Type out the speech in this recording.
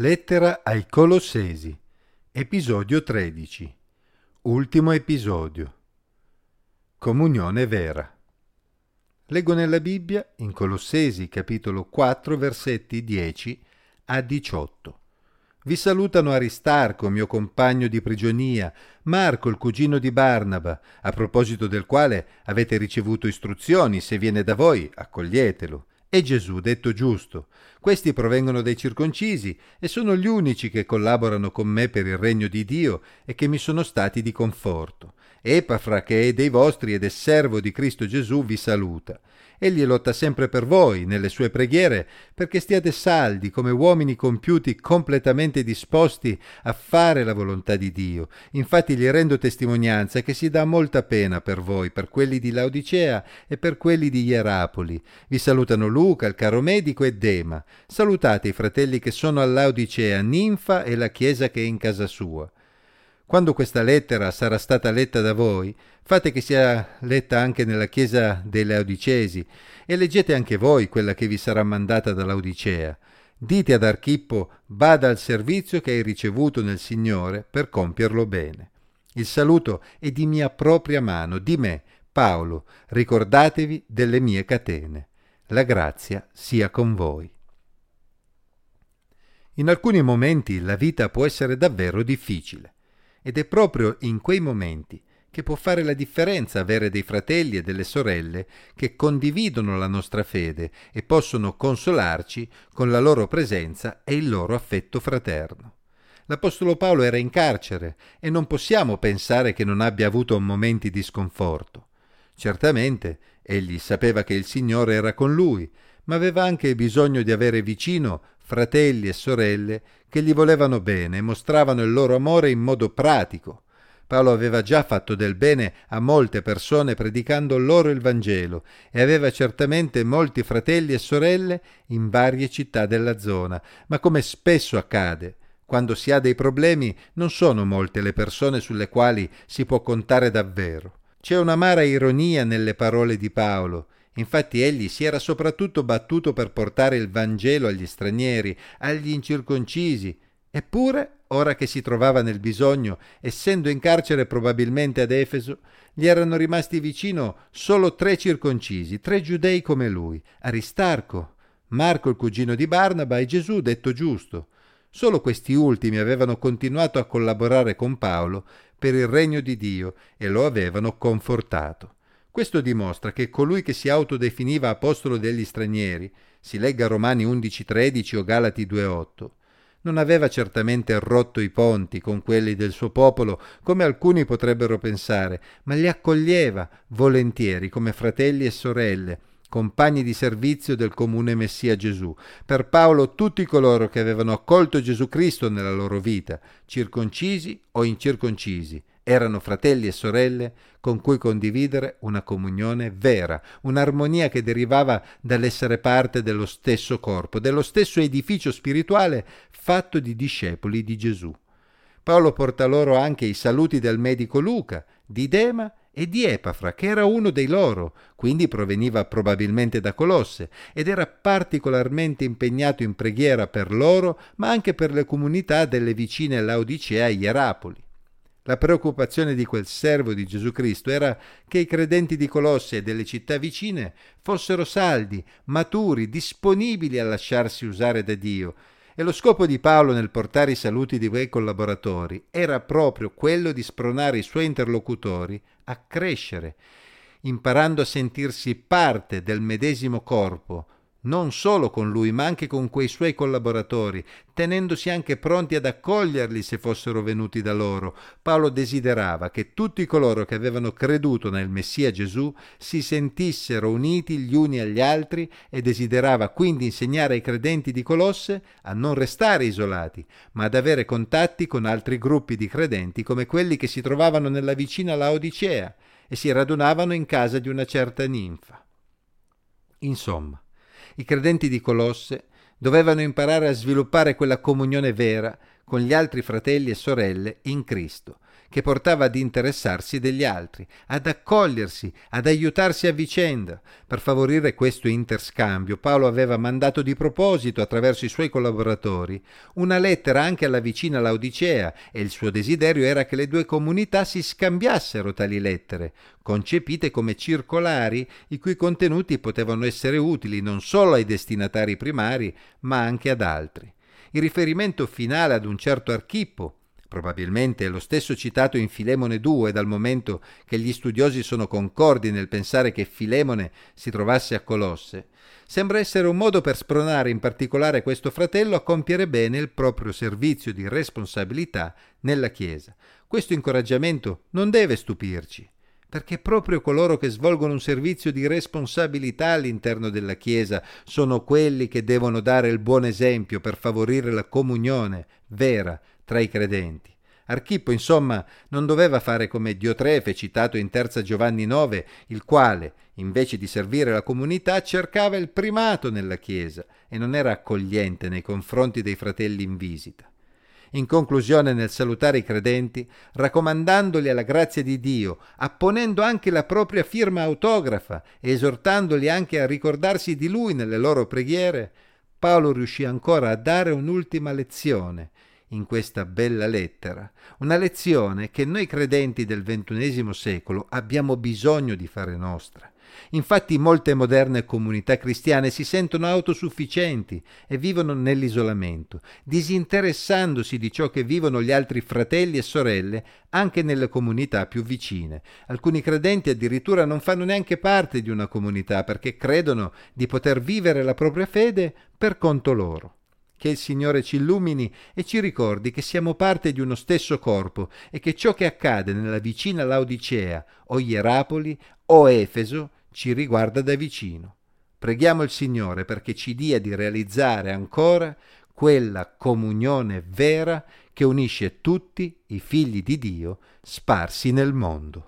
Lettera ai Colossesi, episodio 13. Ultimo episodio. Comunione vera. Leggo nella Bibbia, in Colossesi capitolo 4, versetti 10 a 18. Vi salutano Aristarco, mio compagno di prigionia, Marco, il cugino di Barnaba, a proposito del quale avete ricevuto istruzioni, se viene da voi, accoglietelo e Gesù, detto giusto. Questi provengono dai circoncisi e sono gli unici che collaborano con me per il regno di Dio e che mi sono stati di conforto. Epafra, che è dei vostri ed è servo di Cristo Gesù, vi saluta. Egli lotta sempre per voi, nelle sue preghiere, perché stiate saldi come uomini compiuti completamente disposti a fare la volontà di Dio. Infatti gli rendo testimonianza che si dà molta pena per voi, per quelli di Laodicea e per quelli di Ierapoli. Vi salutano Luca, il caro medico, e Dema. Salutate i fratelli che sono a Laodicea, Ninfa e la chiesa che è in casa sua. Quando questa lettera sarà stata letta da voi, fate che sia letta anche nella chiesa dei Laodicesi e leggete anche voi quella che vi sarà mandata da Laodicea. Dite ad Archippo, bada al servizio che hai ricevuto nel Signore per compierlo bene. Il saluto è di mia propria mano, di me, Paolo, ricordatevi delle mie catene. La grazia sia con voi. In alcuni momenti la vita può essere davvero difficile. Ed è proprio in quei momenti che può fare la differenza avere dei fratelli e delle sorelle che condividono la nostra fede e possono consolarci con la loro presenza e il loro affetto fraterno. L'Apostolo Paolo era in carcere e non possiamo pensare che non abbia avuto momenti di sconforto. Certamente egli sapeva che il Signore era con lui, ma aveva anche bisogno di avere vicino fratelli e sorelle che gli volevano bene e mostravano il loro amore in modo pratico. Paolo aveva già fatto del bene a molte persone predicando loro il Vangelo e aveva certamente molti fratelli e sorelle in varie città della zona, ma come spesso accade, quando si ha dei problemi non sono molte le persone sulle quali si può contare davvero. C'è un'amara ironia nelle parole di Paolo, Infatti egli si era soprattutto battuto per portare il Vangelo agli stranieri, agli incirconcisi, eppure, ora che si trovava nel bisogno, essendo in carcere probabilmente ad Efeso, gli erano rimasti vicino solo tre circoncisi, tre giudei come lui, Aristarco, Marco il cugino di Barnaba e Gesù detto giusto. Solo questi ultimi avevano continuato a collaborare con Paolo per il regno di Dio e lo avevano confortato. Questo dimostra che colui che si autodefiniva apostolo degli stranieri, si legga Romani 11.13 o Galati 2.8, non aveva certamente rotto i ponti con quelli del suo popolo, come alcuni potrebbero pensare, ma li accoglieva volentieri come fratelli e sorelle, compagni di servizio del comune Messia Gesù. Per Paolo tutti coloro che avevano accolto Gesù Cristo nella loro vita, circoncisi o incirconcisi, erano fratelli e sorelle con cui condividere una comunione vera, un'armonia che derivava dall'essere parte dello stesso corpo, dello stesso edificio spirituale fatto di discepoli di Gesù. Paolo porta loro anche i saluti del medico Luca, di Dema e di Epafra, che era uno dei loro, quindi proveniva probabilmente da Colosse, ed era particolarmente impegnato in preghiera per loro, ma anche per le comunità delle vicine Laodicea e Ierapoli. La preoccupazione di quel servo di Gesù Cristo era che i credenti di Colosse e delle città vicine fossero saldi, maturi, disponibili a lasciarsi usare da Dio. E lo scopo di Paolo nel portare i saluti di quei collaboratori era proprio quello di spronare i suoi interlocutori a crescere, imparando a sentirsi parte del medesimo corpo, non solo con lui, ma anche con quei suoi collaboratori, tenendosi anche pronti ad accoglierli se fossero venuti da loro. Paolo desiderava che tutti coloro che avevano creduto nel Messia Gesù si sentissero uniti gli uni agli altri e desiderava quindi insegnare ai credenti di Colosse a non restare isolati, ma ad avere contatti con altri gruppi di credenti come quelli che si trovavano nella vicina Laodicea e si radunavano in casa di una certa ninfa. Insomma, i credenti di Colosse dovevano imparare a sviluppare quella comunione vera con gli altri fratelli e sorelle in Cristo, che portava ad interessarsi degli altri, ad accogliersi, ad aiutarsi a vicenda. Per favorire questo interscambio, Paolo aveva mandato di proposito, attraverso i suoi collaboratori, una lettera anche alla vicina Laodicea e il suo desiderio era che le due comunità si scambiassero tali lettere, concepite come circolari i cui contenuti potevano essere utili non solo ai destinatari primari, ma anche ad altri. Il riferimento finale ad un certo Archippo, probabilmente lo stesso citato in Filemone 2 dal momento che gli studiosi sono concordi nel pensare che Filemone si trovasse a Colosse, sembra essere un modo per spronare in particolare questo fratello a compiere bene il proprio servizio di responsabilità nella Chiesa. Questo incoraggiamento non deve stupirci perché proprio coloro che svolgono un servizio di responsabilità all'interno della Chiesa sono quelli che devono dare il buon esempio per favorire la comunione vera tra i credenti. Archippo, insomma, non doveva fare come Diotrefe, citato in terza Giovanni 9, il quale, invece di servire la comunità, cercava il primato nella Chiesa e non era accogliente nei confronti dei fratelli in visita. In conclusione, nel salutare i credenti, raccomandandoli alla grazia di Dio, apponendo anche la propria firma autografa e esortandoli anche a ricordarsi di Lui nelle loro preghiere, Paolo riuscì ancora a dare un'ultima lezione in questa bella lettera, una lezione che noi credenti del XXI secolo abbiamo bisogno di fare nostra. Infatti molte moderne comunità cristiane si sentono autosufficienti e vivono nell'isolamento, disinteressandosi di ciò che vivono gli altri fratelli e sorelle anche nelle comunità più vicine. Alcuni credenti addirittura non fanno neanche parte di una comunità perché credono di poter vivere la propria fede per conto loro. Che il Signore ci illumini e ci ricordi che siamo parte di uno stesso corpo e che ciò che accade nella vicina Laodicea o Ierapoli o Efeso ci riguarda da vicino. Preghiamo il Signore perché ci dia di realizzare ancora quella comunione vera che unisce tutti i figli di Dio sparsi nel mondo.